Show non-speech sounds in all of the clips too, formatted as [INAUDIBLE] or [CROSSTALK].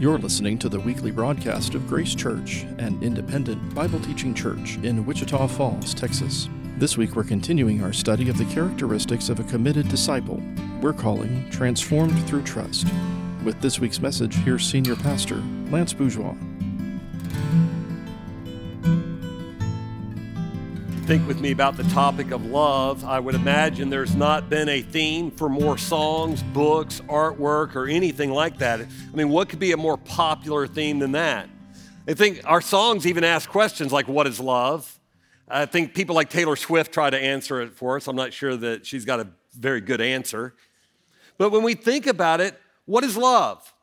You're listening to the weekly broadcast of Grace Church, an independent Bible teaching church in Wichita Falls, Texas. This week we're continuing our study of the characteristics of a committed disciple. We're calling Transformed Through Trust. With this week's message, here's Senior Pastor Lance Bourgeois. Think with me about the topic of love, I would imagine there's not been a theme for more songs, books, artwork, or anything like that. I mean, what could be a more popular theme than that? I think our songs even ask questions like, What is love? I think people like Taylor Swift try to answer it for us. I'm not sure that she's got a very good answer. But when we think about it, what is love?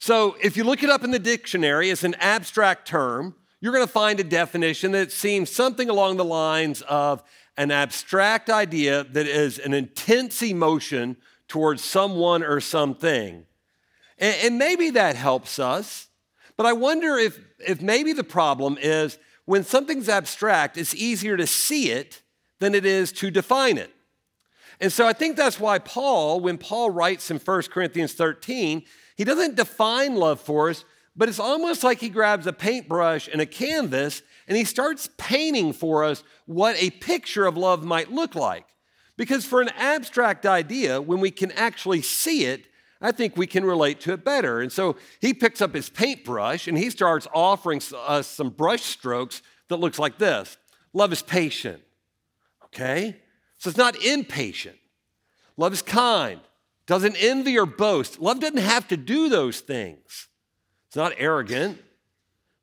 So if you look it up in the dictionary, it's an abstract term you're going to find a definition that seems something along the lines of an abstract idea that is an intense emotion towards someone or something. And, and maybe that helps us, but I wonder if, if maybe the problem is when something's abstract, it's easier to see it than it is to define it. And so I think that's why Paul, when Paul writes in 1 Corinthians 13, he doesn't define love for us, but it's almost like he grabs a paintbrush and a canvas and he starts painting for us what a picture of love might look like. Because for an abstract idea, when we can actually see it, I think we can relate to it better. And so he picks up his paintbrush and he starts offering us uh, some brush strokes that looks like this. Love is patient. Okay? So it's not impatient. Love is kind. Doesn't envy or boast. Love doesn't have to do those things. It's not arrogant,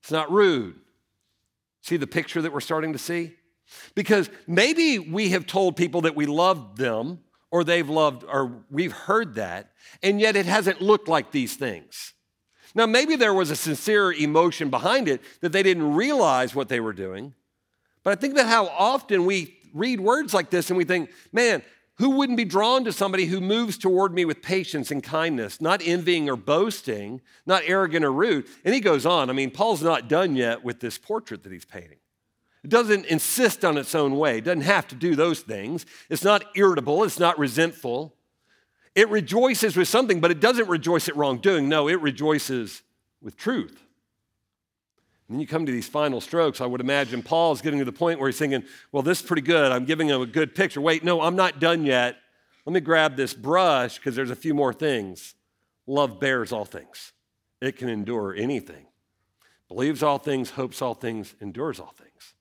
it's not rude. See the picture that we're starting to see? Because maybe we have told people that we love them, or they've loved, or we've heard that, and yet it hasn't looked like these things. Now, maybe there was a sincere emotion behind it that they didn't realize what they were doing. But I think about how often we read words like this and we think, man, who wouldn't be drawn to somebody who moves toward me with patience and kindness, not envying or boasting, not arrogant or rude? And he goes on. I mean, Paul's not done yet with this portrait that he's painting. It doesn't insist on its own way, it doesn't have to do those things. It's not irritable, it's not resentful. It rejoices with something, but it doesn't rejoice at wrongdoing. No, it rejoices with truth. Then you come to these final strokes. I would imagine Paul's getting to the point where he's thinking, well, this is pretty good. I'm giving him a good picture. Wait, no, I'm not done yet. Let me grab this brush because there's a few more things. Love bears all things, it can endure anything. Believes all things, hopes all things, endures all things.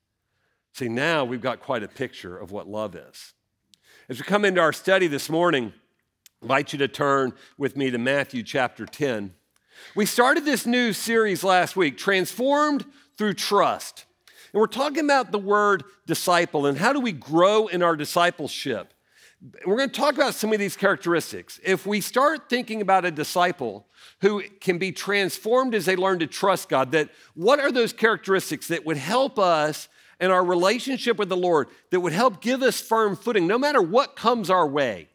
See, now we've got quite a picture of what love is. As we come into our study this morning, I invite you to turn with me to Matthew chapter 10. We started this new series last week, Transformed Through Trust. And we're talking about the word disciple and how do we grow in our discipleship. We're going to talk about some of these characteristics. If we start thinking about a disciple who can be transformed as they learn to trust God, that what are those characteristics that would help us in our relationship with the Lord, that would help give us firm footing no matter what comes our way?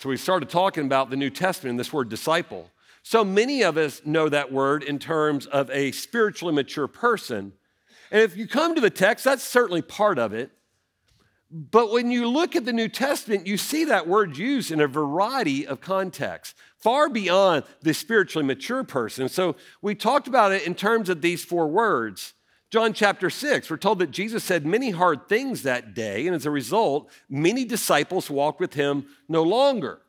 So we started talking about the New Testament and this word disciple. So many of us know that word in terms of a spiritually mature person. And if you come to the text, that's certainly part of it. But when you look at the New Testament, you see that word used in a variety of contexts, far beyond the spiritually mature person. So we talked about it in terms of these four words. John chapter 6, we're told that Jesus said many hard things that day, and as a result, many disciples walked with him no longer.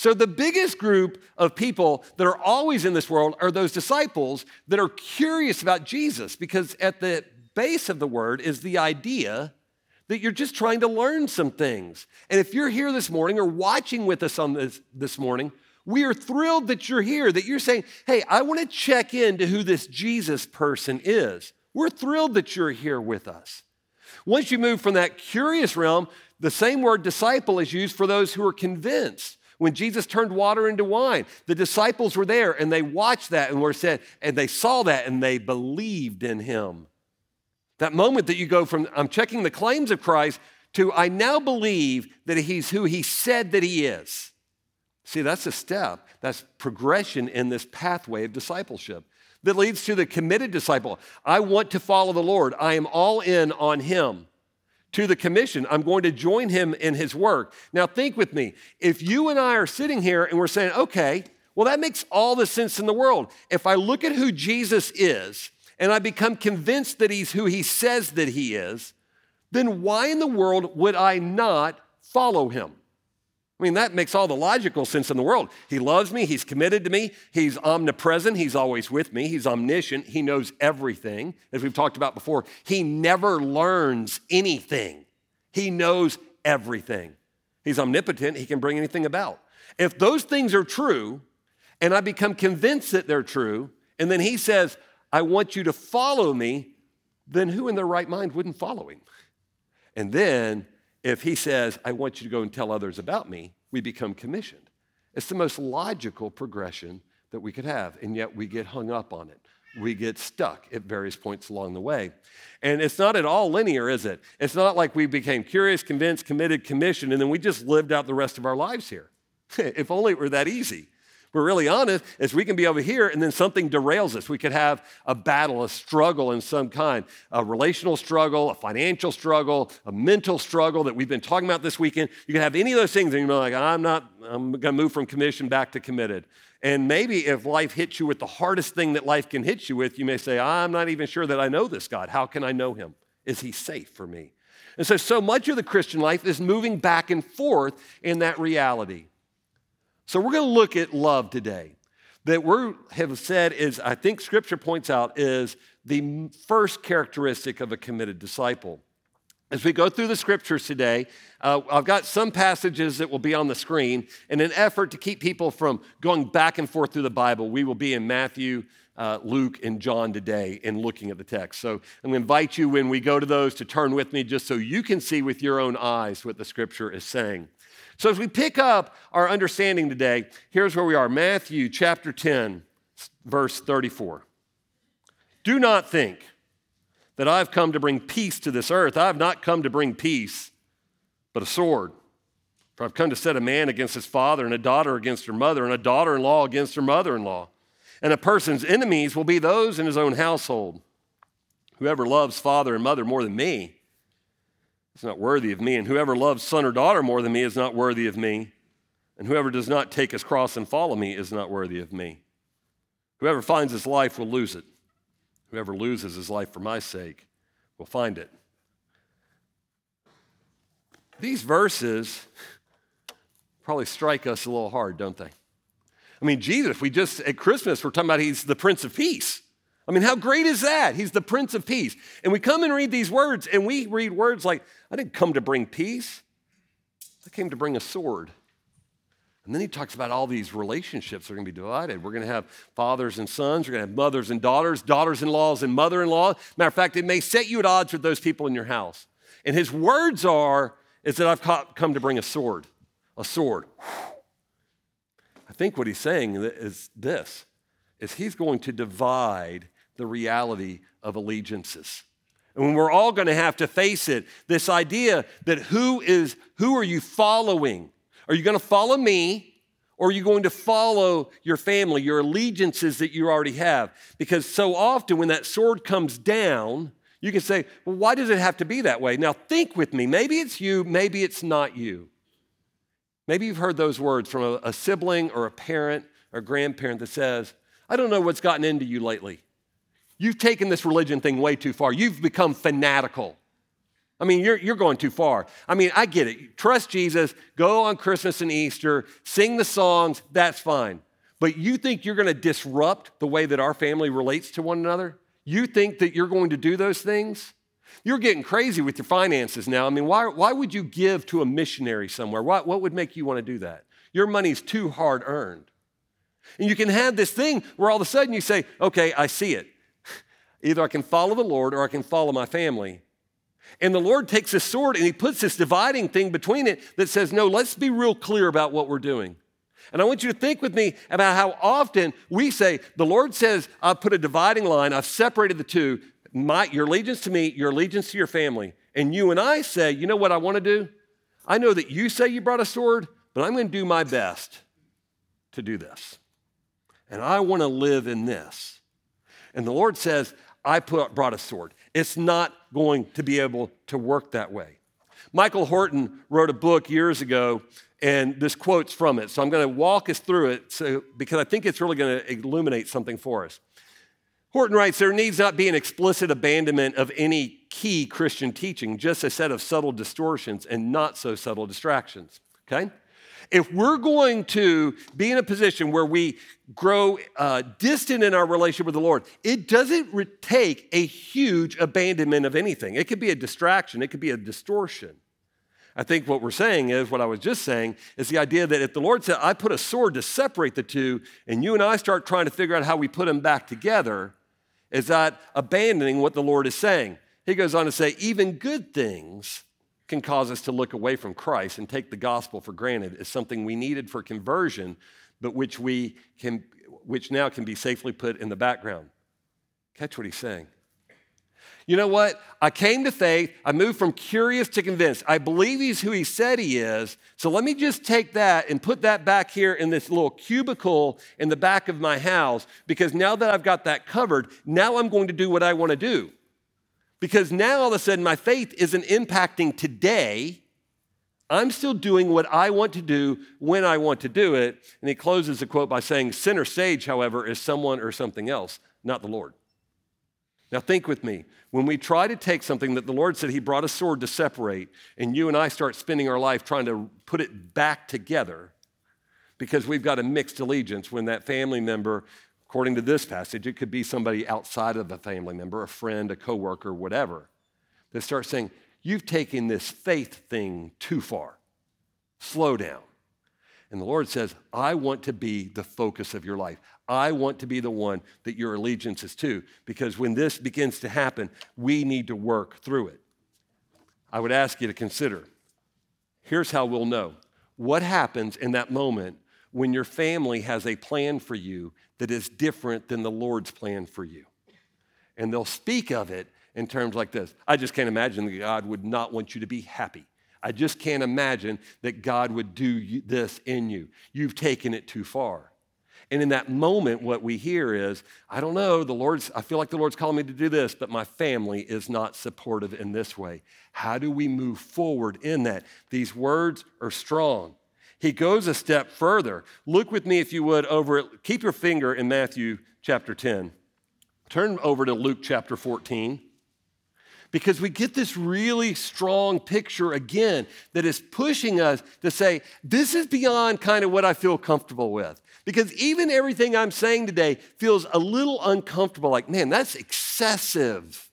So, the biggest group of people that are always in this world are those disciples that are curious about Jesus, because at the base of the word is the idea that you're just trying to learn some things. And if you're here this morning or watching with us on this this morning, we are thrilled that you're here, that you're saying, hey, I want to check into who this Jesus person is. We're thrilled that you're here with us. Once you move from that curious realm, the same word disciple is used for those who are convinced. When Jesus turned water into wine, the disciples were there and they watched that and were said, and they saw that and they believed in him. That moment that you go from, I'm checking the claims of Christ, to I now believe that he's who he said that he is. See, that's a step. That's progression in this pathway of discipleship that leads to the committed disciple. I want to follow the Lord. I am all in on him to the commission. I'm going to join him in his work. Now, think with me. If you and I are sitting here and we're saying, okay, Well, that makes all the sense in the world. If I look at who Jesus is and I become convinced that he's who he says that he is, then why in the world would I not follow him? I mean, that makes all the logical sense in the world. He loves me, he's committed to me, he's omnipresent, he's always with me, he's omniscient, he knows everything. As we've talked about before, he never learns anything, he knows everything. He's omnipotent, he can bring anything about. If those things are true, and I become convinced that they're true, and then he says, I want you to follow me, then who in their right mind wouldn't follow him? And then if he says, I want you to go and tell others about me, we become commissioned. It's the most logical progression that we could have, and yet we get hung up on it. We get stuck at various points along the way. And it's not at all linear, is it? It's not like we became curious, convinced, committed, commissioned, and then we just lived out the rest of our lives here. [LAUGHS] if only it were that easy we're really honest, is we can be over here and then something derails us. We could have a battle, a struggle in some kind, a relational struggle, a financial struggle, a mental struggle that we've been talking about this weekend. You can have any of those things and you're like, I'm not, I'm going to move from commission back to committed. And maybe if life hits you with the hardest thing that life can hit you with, you may say, I'm not even sure that I know this God. How can I know him? Is he safe for me? And so, so much of the Christian life is moving back and forth in that reality. So we're going to look at love today. That we have said is, I think Scripture points out, is the first characteristic of a committed disciple. As we go through the scriptures today, uh, I've got some passages that will be on the screen. In an effort to keep people from going back and forth through the Bible, we will be in Matthew, uh, Luke, and John today in looking at the text. So I'm going to invite you when we go to those to turn with me just so you can see with your own eyes what the scripture is saying. So, as we pick up our understanding today, here's where we are Matthew chapter 10, verse 34. Do not think that I've come to bring peace to this earth. I have not come to bring peace, but a sword. For I've come to set a man against his father, and a daughter against her mother, and a daughter in law against her mother in law. And a person's enemies will be those in his own household. Whoever loves father and mother more than me is not worthy of me. And whoever loves son or daughter more than me is not worthy of me. And whoever does not take his cross and follow me is not worthy of me. Whoever finds his life will lose it. Whoever loses his life for my sake will find it. These verses probably strike us a little hard, don't they? I mean, Jesus, we just, at Christmas, we're talking about he's the Prince of Peace. I mean, how great is that? He's the Prince of Peace. And we come and read these words, and we read words like, I didn't come to bring peace, I came to bring a sword. And then he talks about all these relationships are going to be divided. We're going to have fathers and sons. We're going to have mothers and daughters, daughters in laws and mother in law. Matter of fact, it may set you at odds with those people in your house. And his words are, is that I've come to bring a sword. A sword. I think what he's saying is this, is he's going to divide the reality of allegiances. And when we're all going to have to face it, this idea that who is who are you following? Are you going to follow me or are you going to follow your family, your allegiances that you already have? Because so often when that sword comes down, you can say, well, why does it have to be that way? Now think with me. Maybe it's you, maybe it's not you. Maybe you've heard those words from a, a sibling or a parent or grandparent that says, I don't know what's gotten into you lately. You've taken this religion thing way too far. You've become fanatical. I mean, you're, you're going too far. I mean, I get it. Trust Jesus, go on Christmas and Easter, sing the songs, that's fine. But you think you're going to disrupt the way that our family relates to one another? You think that you're going to do those things? You're getting crazy with your finances now. I mean, why, why would you give to a missionary somewhere? What, what would make you want to do that? Your money's too hard earned. And you can have this thing where all of a sudden you say, okay, I see it. Either I can follow the Lord or I can follow my family. And the Lord takes this sword and he puts this dividing thing between it that says, no, let's be real clear about what we're doing. And I want you to think with me about how often we say, the Lord says, I've put a dividing line, I've separated the two, my, your allegiance to me, your allegiance to your family. And you and I say, you know what I want to do? I know that you say you brought a sword, but I'm going to do my best to do this. And I want to live in this. And the Lord says, I put, brought a sword. It's not going to be able to work that way. Michael Horton wrote a book years ago, and this quote's from it. So I'm going to walk us through it so, because I think it's really going to illuminate something for us. Horton writes There needs not be an explicit abandonment of any key Christian teaching, just a set of subtle distortions and not so subtle distractions. Okay? If we're going to be in a position where we grow uh, distant in our relationship with the Lord, it doesn't take a huge abandonment of anything. It could be a distraction, it could be a distortion. I think what we're saying is, what I was just saying, is the idea that if the Lord said, I put a sword to separate the two, and you and I start trying to figure out how we put them back together, is that abandoning what the Lord is saying? He goes on to say, even good things can cause us to look away from Christ and take the gospel for granted as something we needed for conversion, but which we can which now can be safely put in the background. Catch what he's saying. You know what? I came to faith. I moved from curious to convinced. I believe he's who he said he is. So let me just take that and put that back here in this little cubicle in the back of my house because now that I've got that covered, now I'm going to do what I want to do. Because now all of a sudden my faith isn't impacting today. I'm still doing what I want to do when I want to do it. And he closes the quote by saying, Center sage, however, is someone or something else, not the Lord. Now, think with me. When we try to take something that the Lord said He brought a sword to separate, and you and I start spending our life trying to put it back together because we've got a mixed allegiance when that family member According to this passage, it could be somebody outside of a family member, a friend, a coworker, whatever, that starts saying, You've taken this faith thing too far. Slow down. And the Lord says, I want to be the focus of your life. I want to be the one that your allegiance is to. Because when this begins to happen, we need to work through it. I would ask you to consider here's how we'll know what happens in that moment when your family has a plan for you that is different than the Lord's plan for you. And they'll speak of it in terms like this I just can't imagine that God would not want you to be happy. I just can't imagine that God would do this in you. You've taken it too far. And in that moment, what we hear is, I don't know, the Lord's, I feel like the Lord's calling me to do this, but my family is not supportive in this way. How do we move forward in that? These words are strong. He goes a step further. Look with me, if you would, over, keep your finger in Matthew chapter 10. Turn over to Luke chapter 14 because we get this really strong picture again that is pushing us to say, this is beyond kind of what I feel comfortable with. Because even everything I'm saying today feels a little uncomfortable like, man, that's excessive.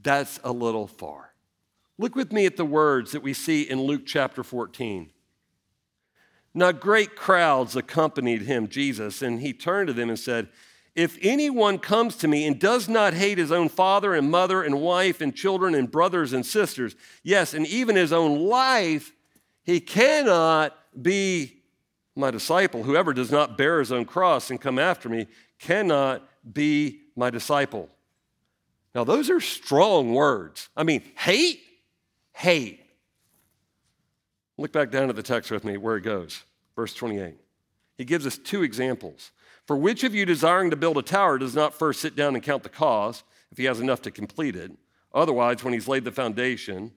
That's a little far. Look with me at the words that we see in Luke chapter 14. Now, great crowds accompanied him, Jesus, and he turned to them and said, If anyone comes to me and does not hate his own father and mother and wife and children and brothers and sisters, yes, and even his own life, he cannot be my disciple. Whoever does not bear his own cross and come after me cannot be my disciple. Now, those are strong words. I mean, hate, hate. Look back down at the text with me where it goes. Verse 28. He gives us two examples. For which of you desiring to build a tower does not first sit down and count the cost if he has enough to complete it? Otherwise, when he's laid the foundation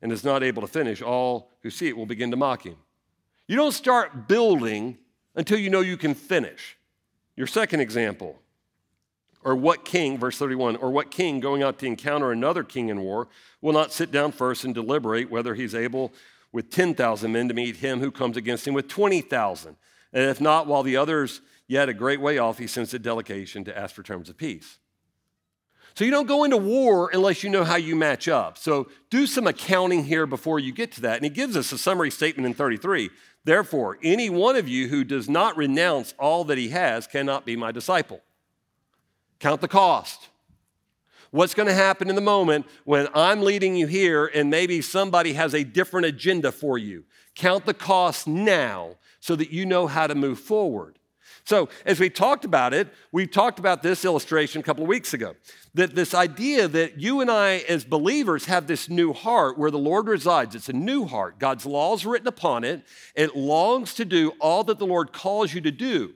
and is not able to finish, all who see it will begin to mock him. You don't start building until you know you can finish. Your second example, or what king, verse 31, or what king going out to encounter another king in war will not sit down first and deliberate whether he's able with 10,000 men to meet him who comes against him with 20,000. And if not, while the others yet a great way off, he sends a delegation to ask for terms of peace. So you don't go into war unless you know how you match up. So do some accounting here before you get to that. And he gives us a summary statement in 33. Therefore, any one of you who does not renounce all that he has cannot be my disciple. Count the cost. What's going to happen in the moment when I'm leading you here and maybe somebody has a different agenda for you? Count the cost now so that you know how to move forward. So, as we talked about it, we talked about this illustration a couple of weeks ago. That this idea that you and I, as believers, have this new heart where the Lord resides. It's a new heart. God's law is written upon it. It longs to do all that the Lord calls you to do.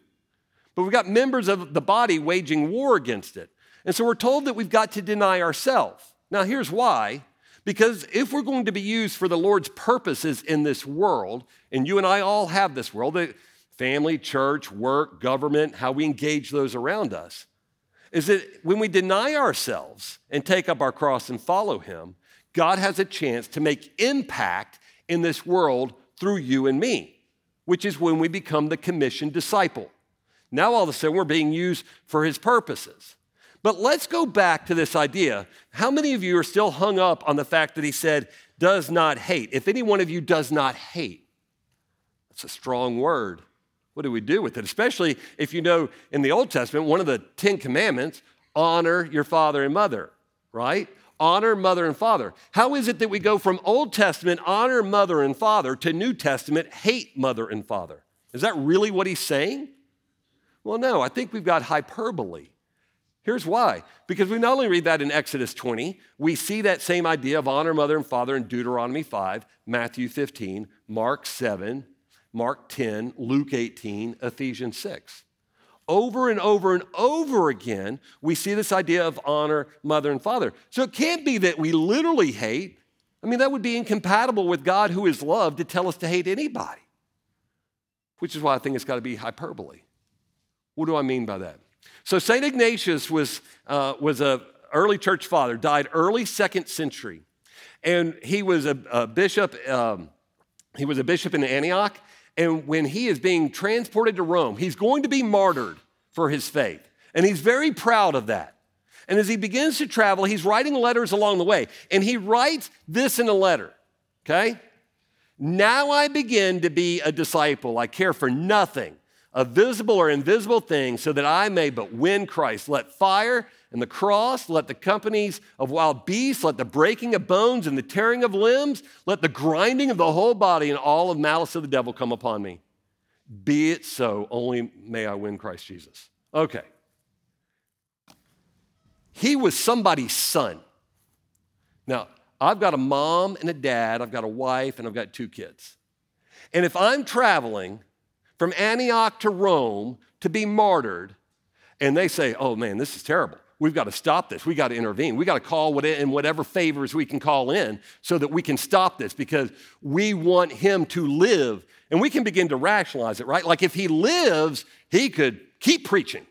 But we've got members of the body waging war against it. And so we're told that we've got to deny ourselves. Now, here's why Because if we're going to be used for the Lord's purposes in this world, and you and I all have this world, the family, church, work, government, how we engage those around us, is that when we deny ourselves and take up our cross and follow Him, God has a chance to make impact in this world through you and me, which is when we become the commissioned disciple. Now, all of a sudden, we're being used for His purposes. But let's go back to this idea. How many of you are still hung up on the fact that he said, does not hate? If any one of you does not hate, that's a strong word. What do we do with it? Especially if you know in the Old Testament, one of the Ten Commandments, honor your father and mother, right? Honor mother and father. How is it that we go from Old Testament, honor mother and father, to New Testament, hate mother and father? Is that really what he's saying? Well, no, I think we've got hyperbole. Here's why. Because we not only read that in Exodus 20, we see that same idea of honor mother and father in Deuteronomy 5, Matthew 15, Mark 7, Mark 10, Luke 18, Ephesians 6. Over and over and over again, we see this idea of honor mother and father. So it can't be that we literally hate. I mean, that would be incompatible with God who is love to tell us to hate anybody, which is why I think it's got to be hyperbole. What do I mean by that? So St. Ignatius was, uh, was an early church father, died early second century. And he was a, a bishop, um, he was a bishop in Antioch. And when he is being transported to Rome, he's going to be martyred for his faith. And he's very proud of that. And as he begins to travel, he's writing letters along the way. And he writes this in a letter, okay? Now I begin to be a disciple. I care for nothing of visible or invisible thing, so that I may but win Christ. Let fire and the cross, let the companies of wild beasts, let the breaking of bones and the tearing of limbs, let the grinding of the whole body and all of malice of the devil come upon me. Be it so, only may I win Christ Jesus. Okay. He was somebody's son. Now, I've got a mom and a dad, I've got a wife, and I've got two kids. And if I'm traveling from Antioch to Rome to be martyred, and they say, oh man, this is terrible. We've got to stop this. We've got to intervene. We've got to call in whatever favors we can call in so that we can stop this because we want him to live. And we can begin to rationalize it, right? Like if he lives, he could keep preaching.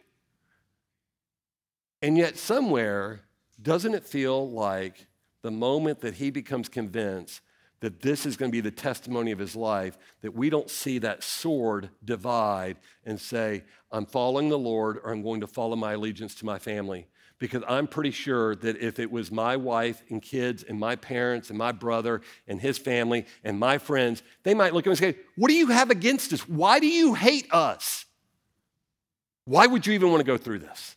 And yet, somewhere, doesn't it feel like the moment that he becomes convinced that this is going to be the testimony of his life, that we don't see that sword divide and say, I'm following the Lord or I'm going to follow my allegiance to my family. Because I'm pretty sure that if it was my wife and kids and my parents and my brother and his family and my friends, they might look at me and say, What do you have against us? Why do you hate us? Why would you even want to go through this?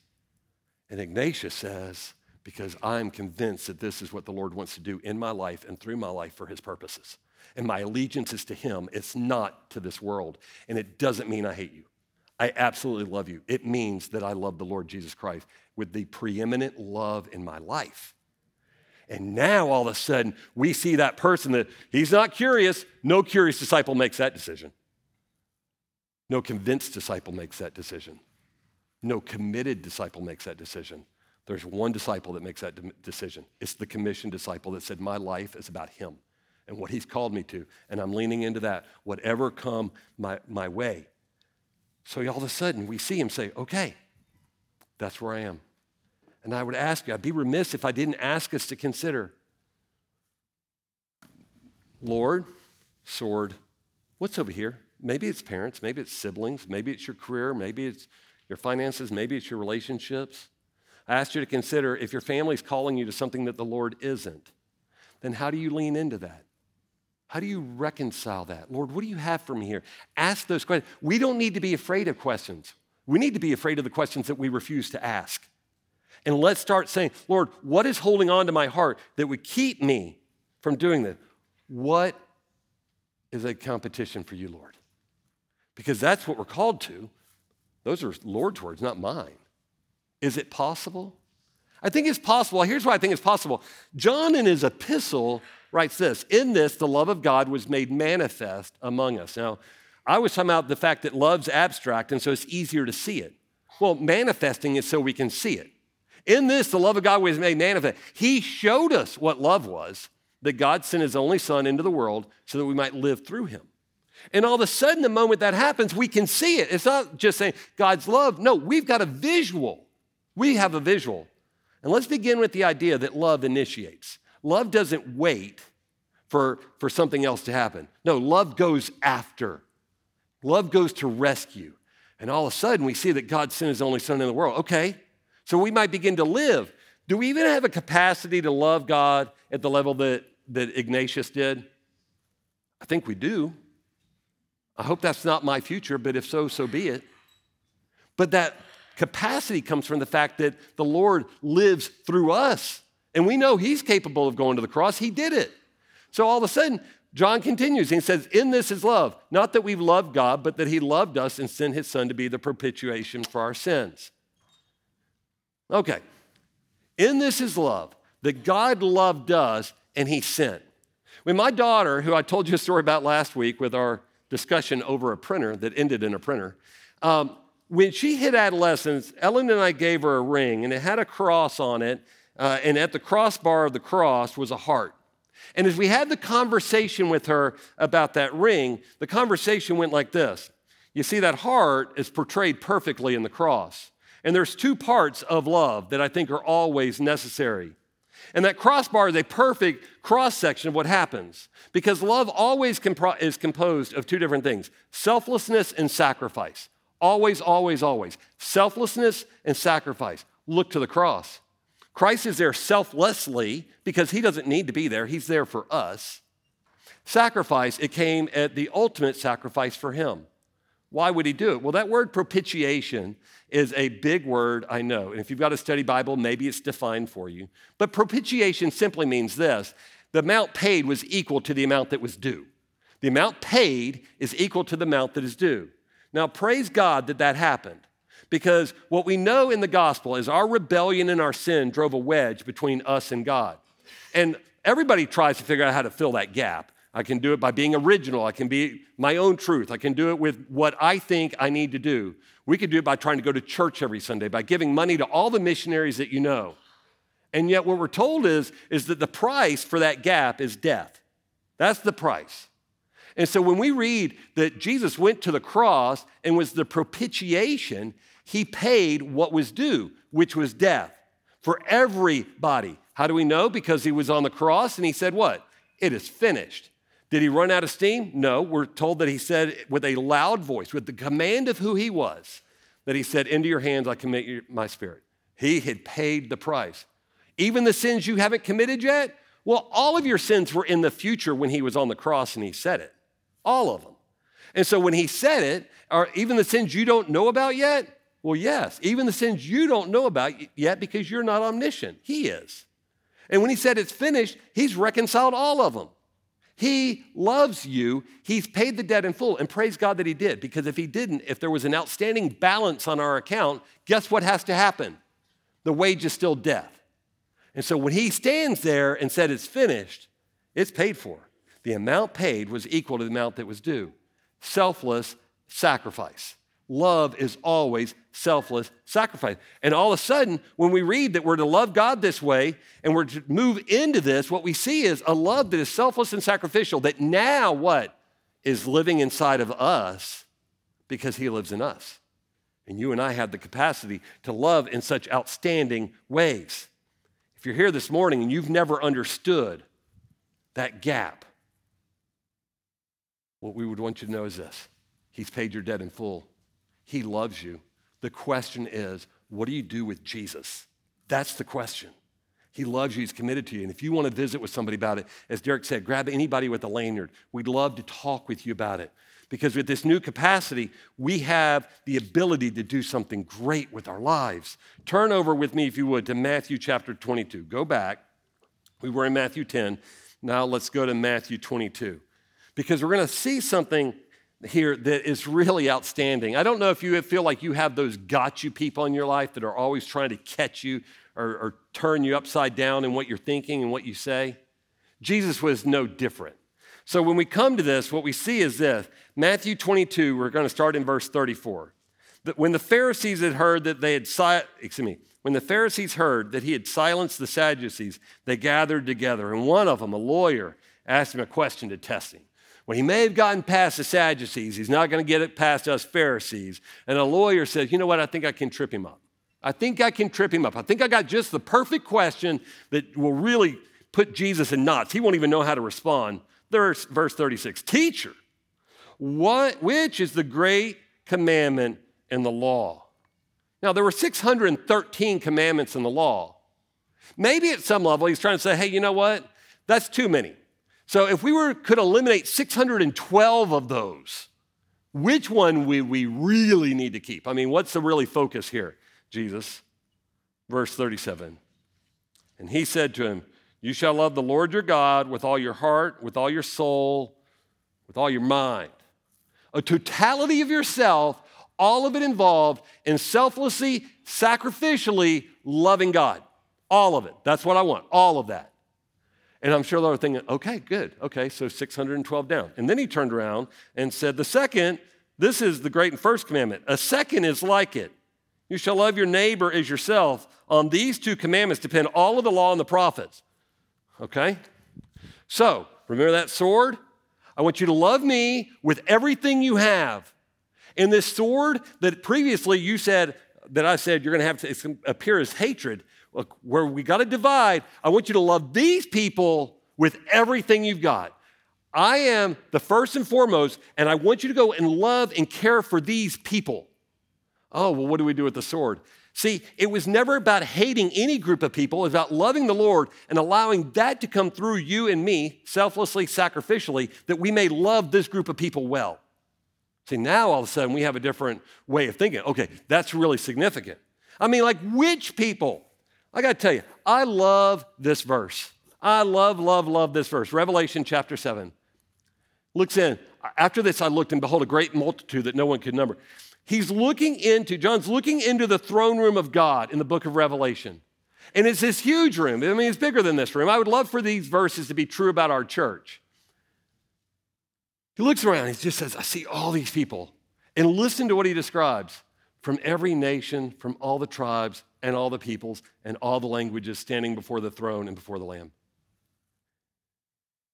And Ignatius says, because I'm convinced that this is what the Lord wants to do in my life and through my life for his purposes. And my allegiance is to him, it's not to this world. And it doesn't mean I hate you. I absolutely love you. It means that I love the Lord Jesus Christ with the preeminent love in my life. And now all of a sudden, we see that person that he's not curious. No curious disciple makes that decision. No convinced disciple makes that decision. No committed disciple makes that decision. There's one disciple that makes that de- decision. It's the commissioned disciple that said, My life is about him and what he's called me to. And I'm leaning into that, whatever come my, my way. So all of a sudden, we see him say, Okay, that's where I am. And I would ask you, I'd be remiss if I didn't ask us to consider Lord, sword, what's over here? Maybe it's parents, maybe it's siblings, maybe it's your career, maybe it's your finances, maybe it's your relationships. I asked you to consider if your family's calling you to something that the Lord isn't, then how do you lean into that? How do you reconcile that? Lord, what do you have for me here? Ask those questions. We don't need to be afraid of questions. We need to be afraid of the questions that we refuse to ask. And let's start saying, Lord, what is holding on to my heart that would keep me from doing this? What is a competition for you, Lord? Because that's what we're called to. Those are Lord's words, not mine. Is it possible? I think it's possible. Here's why I think it's possible. John, in his epistle, writes this In this, the love of God was made manifest among us. Now, I was talking about the fact that love's abstract, and so it's easier to see it. Well, manifesting is so we can see it. In this, the love of God was made manifest. He showed us what love was that God sent his only son into the world so that we might live through him. And all of a sudden, the moment that happens, we can see it. It's not just saying God's love. No, we've got a visual. We have a visual. And let's begin with the idea that love initiates. Love doesn't wait for, for something else to happen. No, love goes after. Love goes to rescue. And all of a sudden, we see that God sent his only son in the world. Okay, so we might begin to live. Do we even have a capacity to love God at the level that, that Ignatius did? I think we do. I hope that's not my future, but if so, so be it. But that capacity comes from the fact that the Lord lives through us. And we know He's capable of going to the cross. He did it. So all of a sudden, John continues and says, In this is love. Not that we've loved God, but that He loved us and sent His Son to be the propitiation for our sins. Okay. In this is love, that God loved us and He sent. When my daughter, who I told you a story about last week with our discussion over a printer that ended in a printer. Um, when she hit adolescence, Ellen and I gave her a ring, and it had a cross on it, uh, and at the crossbar of the cross was a heart. And as we had the conversation with her about that ring, the conversation went like this You see, that heart is portrayed perfectly in the cross. And there's two parts of love that I think are always necessary. And that crossbar is a perfect cross section of what happens because love always is composed of two different things selflessness and sacrifice. Always, always, always. Selflessness and sacrifice. Look to the cross. Christ is there selflessly because he doesn't need to be there, he's there for us. Sacrifice, it came at the ultimate sacrifice for him. Why would he do it? Well, that word propitiation is a big word, I know. And if you've got a study Bible, maybe it's defined for you. But propitiation simply means this the amount paid was equal to the amount that was due. The amount paid is equal to the amount that is due. Now, praise God that that happened. Because what we know in the gospel is our rebellion and our sin drove a wedge between us and God. And everybody tries to figure out how to fill that gap. I can do it by being original. I can be my own truth. I can do it with what I think I need to do. We could do it by trying to go to church every Sunday, by giving money to all the missionaries that you know. And yet, what we're told is, is that the price for that gap is death. That's the price. And so, when we read that Jesus went to the cross and was the propitiation, he paid what was due, which was death for everybody. How do we know? Because he was on the cross and he said, What? It is finished. Did he run out of steam? No. We're told that he said with a loud voice, with the command of who he was, that he said, Into your hands I commit my spirit. He had paid the price. Even the sins you haven't committed yet? Well, all of your sins were in the future when he was on the cross and he said it. All of them. And so when he said it, are even the sins you don't know about yet? Well, yes, even the sins you don't know about yet because you're not omniscient. He is. And when he said it's finished, he's reconciled all of them. He loves you. He's paid the debt in full. And praise God that He did, because if He didn't, if there was an outstanding balance on our account, guess what has to happen? The wage is still death. And so when He stands there and said it's finished, it's paid for. The amount paid was equal to the amount that was due. Selfless sacrifice. Love is always selfless sacrifice. And all of a sudden, when we read that we're to love God this way and we're to move into this, what we see is a love that is selfless and sacrificial, that now what? Is living inside of us because He lives in us. And you and I have the capacity to love in such outstanding ways. If you're here this morning and you've never understood that gap, what we would want you to know is this He's paid your debt in full. He loves you. The question is, what do you do with Jesus? That's the question. He loves you, He's committed to you. And if you want to visit with somebody about it, as Derek said, grab anybody with a lanyard. We'd love to talk with you about it. Because with this new capacity, we have the ability to do something great with our lives. Turn over with me, if you would, to Matthew chapter 22. Go back. We were in Matthew 10. Now let's go to Matthew 22. Because we're going to see something here that is really outstanding. I don't know if you feel like you have those got you people in your life that are always trying to catch you or, or turn you upside down in what you're thinking and what you say. Jesus was no different. So when we come to this, what we see is this Matthew 22, we're going to start in verse 34. That when the Pharisees had heard that they had, excuse me, when the Pharisees heard that he had silenced the Sadducees, they gathered together, and one of them, a lawyer, asked him a question to test him. When he may have gotten past the Sadducees, he's not going to get it past us Pharisees. And a lawyer says, You know what? I think I can trip him up. I think I can trip him up. I think I got just the perfect question that will really put Jesus in knots. He won't even know how to respond. There's verse 36 Teacher, what, which is the great commandment in the law? Now, there were 613 commandments in the law. Maybe at some level he's trying to say, hey, you know what? That's too many. So if we were, could eliminate 612 of those, which one would we really need to keep? I mean, what's the really focus here, Jesus? Verse 37. And he said to him, You shall love the Lord your God with all your heart, with all your soul, with all your mind. A totality of yourself all of it involved in selflessly, sacrificially loving God. All of it. That's what I want. All of that. And I'm sure they were thinking, okay, good. Okay, so 612 down. And then he turned around and said, the second, this is the great and first commandment. A second is like it. You shall love your neighbor as yourself. On these two commandments depend all of the law and the prophets. Okay? So, remember that sword? I want you to love me with everything you have. And this sword that previously you said, that I said you're going to have to appear as hatred, look, where we got to divide, I want you to love these people with everything you've got. I am the first and foremost, and I want you to go and love and care for these people. Oh, well, what do we do with the sword? See, it was never about hating any group of people. It was about loving the Lord and allowing that to come through you and me, selflessly, sacrificially, that we may love this group of people well. See, now all of a sudden we have a different way of thinking. Okay, that's really significant. I mean, like, which people? I got to tell you, I love this verse. I love, love, love this verse. Revelation chapter 7. Looks in. After this, I looked and behold a great multitude that no one could number. He's looking into, John's looking into the throne room of God in the book of Revelation. And it's this huge room. I mean, it's bigger than this room. I would love for these verses to be true about our church. He looks around, he just says, I see all these people. And listen to what he describes from every nation, from all the tribes and all the peoples and all the languages standing before the throne and before the Lamb.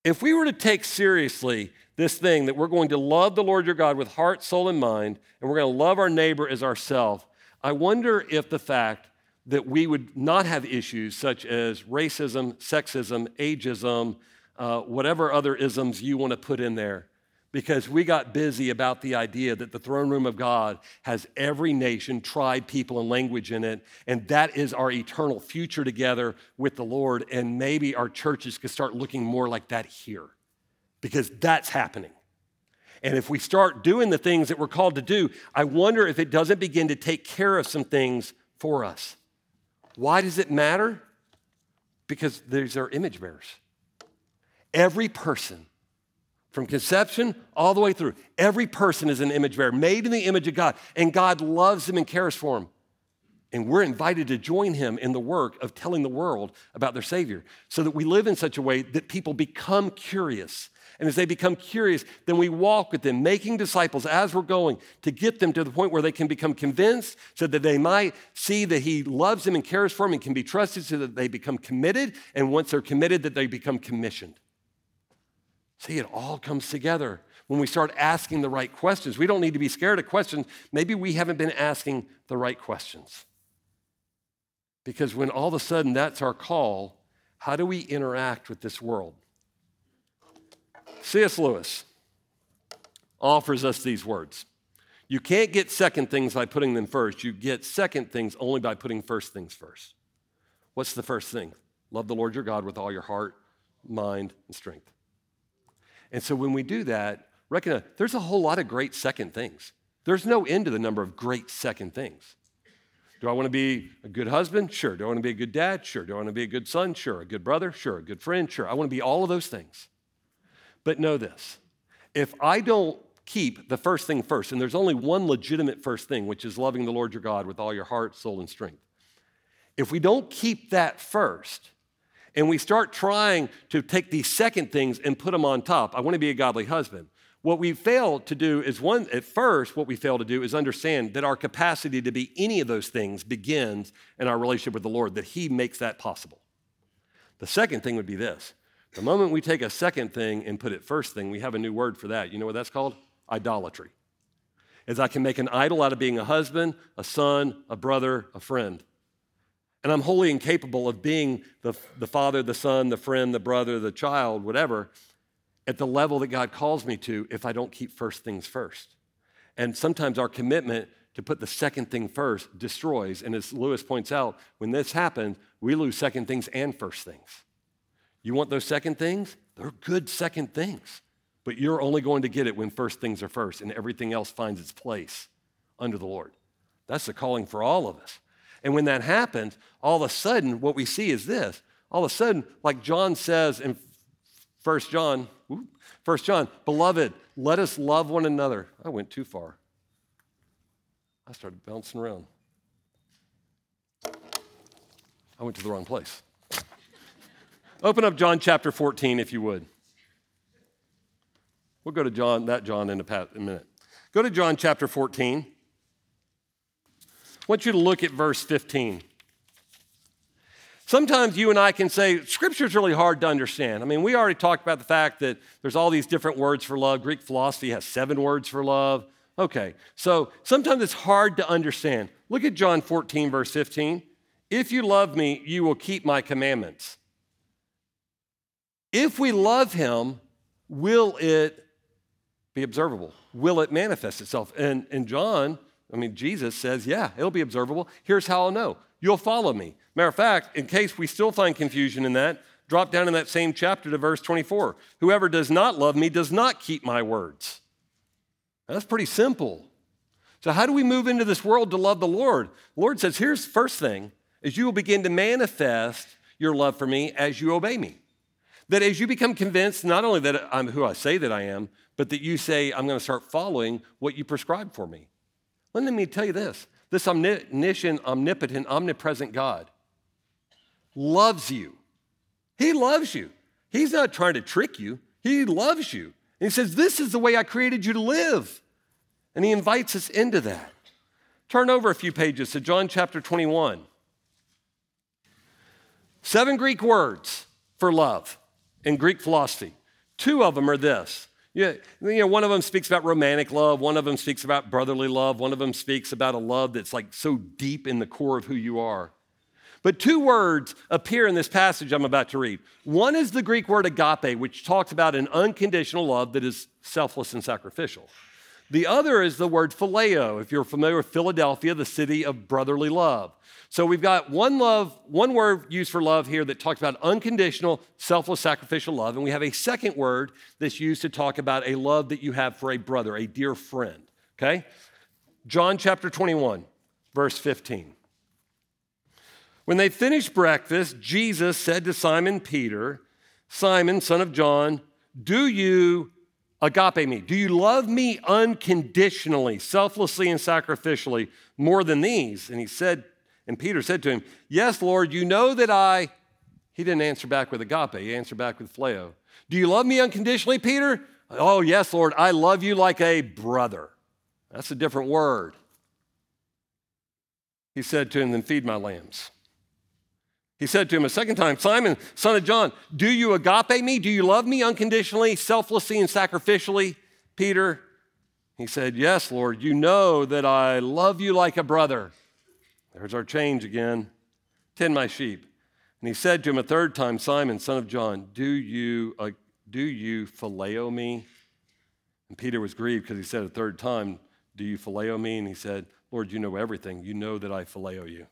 If we were to take seriously this thing that we're going to love the Lord your God with heart, soul, and mind, and we're going to love our neighbor as ourselves, I wonder if the fact that we would not have issues such as racism, sexism, ageism, uh, whatever other isms you want to put in there, because we got busy about the idea that the throne room of God has every nation, tribe, people, and language in it. And that is our eternal future together with the Lord. And maybe our churches could start looking more like that here because that's happening. And if we start doing the things that we're called to do, I wonder if it doesn't begin to take care of some things for us. Why does it matter? Because these are image bearers. Every person from conception all the way through. Every person is an image bearer, made in the image of God, and God loves them and cares for them. And we're invited to join him in the work of telling the world about their Savior so that we live in such a way that people become curious. And as they become curious, then we walk with them, making disciples as we're going to get them to the point where they can become convinced so that they might see that He loves them and cares for them and can be trusted so that they become committed. And once they're committed, that they become commissioned. See, it all comes together when we start asking the right questions. We don't need to be scared of questions. Maybe we haven't been asking the right questions. Because when all of a sudden that's our call, how do we interact with this world? C.S. Lewis offers us these words You can't get second things by putting them first. You get second things only by putting first things first. What's the first thing? Love the Lord your God with all your heart, mind, and strength. And so when we do that, recognize there's a whole lot of great second things. There's no end to the number of great second things. Do I want to be a good husband? Sure. Do I want to be a good dad? Sure. Do I want to be a good son? Sure. A good brother? Sure. A good friend? Sure. I want to be all of those things. But know this if I don't keep the first thing first, and there's only one legitimate first thing, which is loving the Lord your God with all your heart, soul, and strength. If we don't keep that first, and we start trying to take these second things and put them on top. I want to be a godly husband. what we fail to do is one, at first, what we fail to do is understand that our capacity to be any of those things begins in our relationship with the Lord, that He makes that possible. The second thing would be this the moment we take a second thing and put it first thing, we have a new word for that. You know what that's called? Idolatry. Is I can make an idol out of being a husband, a son, a brother, a friend. And I'm wholly incapable of being the, the father, the son, the friend, the brother, the child, whatever, at the level that God calls me to if I don't keep first things first. And sometimes our commitment to put the second thing first destroys. And as Lewis points out, when this happens, we lose second things and first things. You want those second things? They're good second things. But you're only going to get it when first things are first and everything else finds its place under the Lord. That's the calling for all of us. And when that happens, all of a sudden, what we see is this. All of a sudden, like John says in 1 John, 1 John, beloved, let us love one another. I went too far. I started bouncing around. I went to the wrong place. Open up John chapter 14, if you would. We'll go to John, that John in a, minute. Go to John chapter 14. I want you to look at verse 15. Sometimes you and I can say, Scripture is really hard to understand. I mean, we already talked about the fact that there's all these different words for love. Greek philosophy has seven words for love. Okay, so sometimes it's hard to understand. Look at John 14, verse 15. If you love me, you will keep my commandments. If we love him, will it be observable? Will it manifest itself? And, and John, I mean, Jesus says, yeah, it'll be observable. Here's how I'll know you'll follow me. Matter of fact, in case we still find confusion in that, drop down in that same chapter to verse 24. Whoever does not love me does not keep my words. That's pretty simple. So, how do we move into this world to love the Lord? The Lord says, here's the first thing is you will begin to manifest your love for me as you obey me. That as you become convinced, not only that I'm who I say that I am, but that you say, I'm going to start following what you prescribe for me. Let me tell you this this omniscient, omnipotent, omnipresent God loves you. He loves you. He's not trying to trick you, He loves you. And He says, This is the way I created you to live. And He invites us into that. Turn over a few pages to John chapter 21. Seven Greek words for love in Greek philosophy. Two of them are this you know, one of them speaks about romantic love, one of them speaks about brotherly love, one of them speaks about a love that's like so deep in the core of who you are. But two words appear in this passage I'm about to read. One is the Greek word agape, which talks about an unconditional love that is selfless and sacrificial. The other is the word phileo, if you're familiar with Philadelphia, the city of brotherly love. So we've got one love, one word used for love here that talks about unconditional, selfless, sacrificial love. And we have a second word that's used to talk about a love that you have for a brother, a dear friend. Okay? John chapter 21, verse 15. When they finished breakfast, Jesus said to Simon Peter, Simon, son of John, do you agape me? Do you love me unconditionally, selflessly, and sacrificially more than these? And he said and Peter said to him, Yes, Lord, you know that I. He didn't answer back with agape, he answered back with phileo. Do you love me unconditionally, Peter? Oh, yes, Lord, I love you like a brother. That's a different word. He said to him, Then feed my lambs. He said to him a second time, Simon, son of John, do you agape me? Do you love me unconditionally, selflessly, and sacrificially? Peter, he said, Yes, Lord, you know that I love you like a brother. There's our change again. Tend my sheep. And he said to him a third time, Simon, son of John, do you, uh, do you phileo me? And Peter was grieved because he said a third time, Do you phileo me? And he said, Lord, you know everything. You know that I phileo you.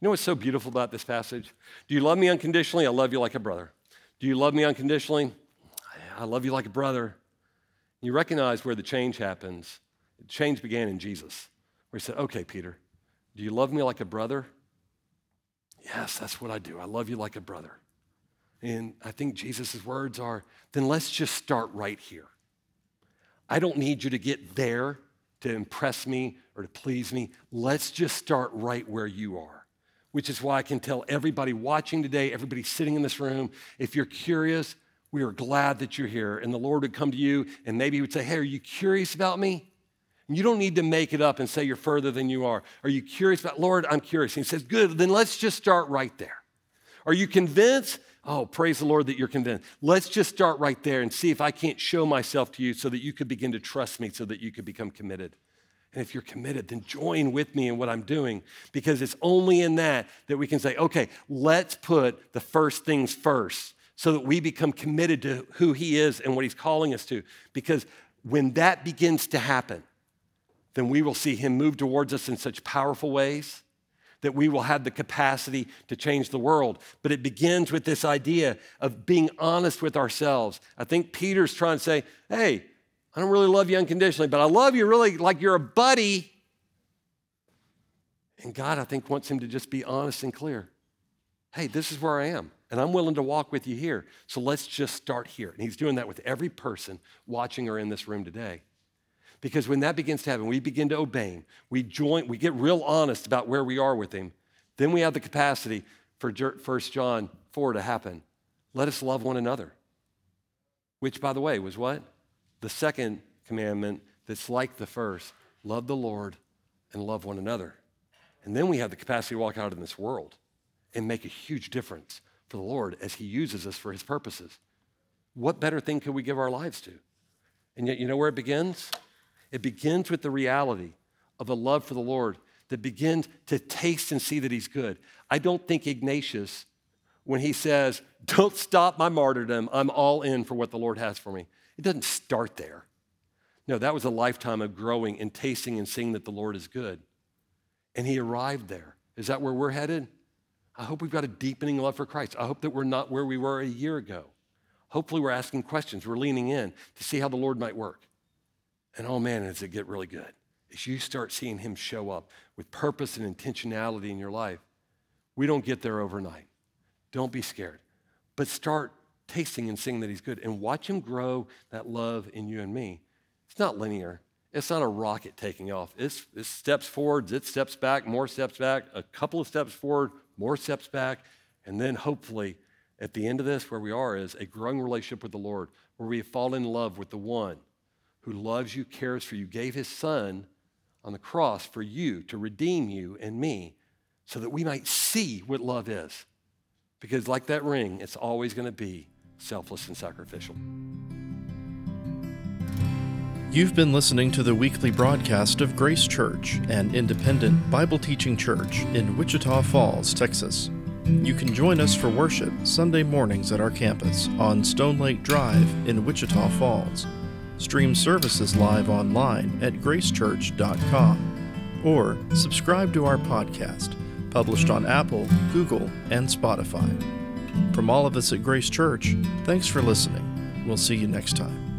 You know what's so beautiful about this passage? Do you love me unconditionally? I love you like a brother. Do you love me unconditionally? I love you like a brother. You recognize where the change happens. The change began in Jesus, where he said, Okay, Peter, do you love me like a brother? Yes, that's what I do. I love you like a brother. And I think Jesus' words are then let's just start right here. I don't need you to get there to impress me or to please me. Let's just start right where you are, which is why I can tell everybody watching today, everybody sitting in this room, if you're curious, We are glad that you're here. And the Lord would come to you and maybe he would say, Hey, are you curious about me? And you don't need to make it up and say you're further than you are. Are you curious about, Lord, I'm curious. And he says, Good, then let's just start right there. Are you convinced? Oh, praise the Lord that you're convinced. Let's just start right there and see if I can't show myself to you so that you could begin to trust me, so that you could become committed. And if you're committed, then join with me in what I'm doing because it's only in that that we can say, okay, let's put the first things first so that we become committed to who He is and what He's calling us to. Because when that begins to happen, then we will see Him move towards us in such powerful ways that we will have the capacity to change the world. But it begins with this idea of being honest with ourselves. I think Peter's trying to say, hey, I don't really love you unconditionally, but I love you really like you're a buddy. And God, I think, wants him to just be honest and clear. Hey, this is where I am, and I'm willing to walk with you here. So let's just start here. And he's doing that with every person watching or in this room today. Because when that begins to happen, we begin to obey him. We join, we get real honest about where we are with him. Then we have the capacity for 1 John 4 to happen. Let us love one another. Which, by the way, was what? The second commandment that's like the first love the Lord and love one another. And then we have the capacity to walk out in this world and make a huge difference for the Lord as He uses us for His purposes. What better thing could we give our lives to? And yet, you know where it begins? It begins with the reality of a love for the Lord that begins to taste and see that He's good. I don't think Ignatius, when he says, Don't stop my martyrdom, I'm all in for what the Lord has for me, it doesn't start there. No, that was a lifetime of growing and tasting and seeing that the Lord is good. And he arrived there. Is that where we're headed? I hope we've got a deepening love for Christ. I hope that we're not where we were a year ago. Hopefully, we're asking questions, we're leaning in to see how the Lord might work. And oh man, does it get really good as you start seeing Him show up with purpose and intentionality in your life. We don't get there overnight. Don't be scared, but start tasting and seeing that He's good and watch Him grow that love in you and me. It's not linear. It's not a rocket taking off. It's, it's steps forward, it steps back, more steps back, a couple of steps forward, more steps back, and then hopefully at the end of this, where we are, is a growing relationship with the Lord, where we fall in love with the one who loves you, cares for you, gave his son on the cross for you to redeem you and me so that we might see what love is. Because, like that ring, it's always going to be selfless and sacrificial. You've been listening to the weekly broadcast of Grace Church, an independent Bible teaching church in Wichita Falls, Texas. You can join us for worship Sunday mornings at our campus on Stone Lake Drive in Wichita Falls. Stream services live online at gracechurch.com or subscribe to our podcast, published on Apple, Google, and Spotify. From all of us at Grace Church, thanks for listening. We'll see you next time.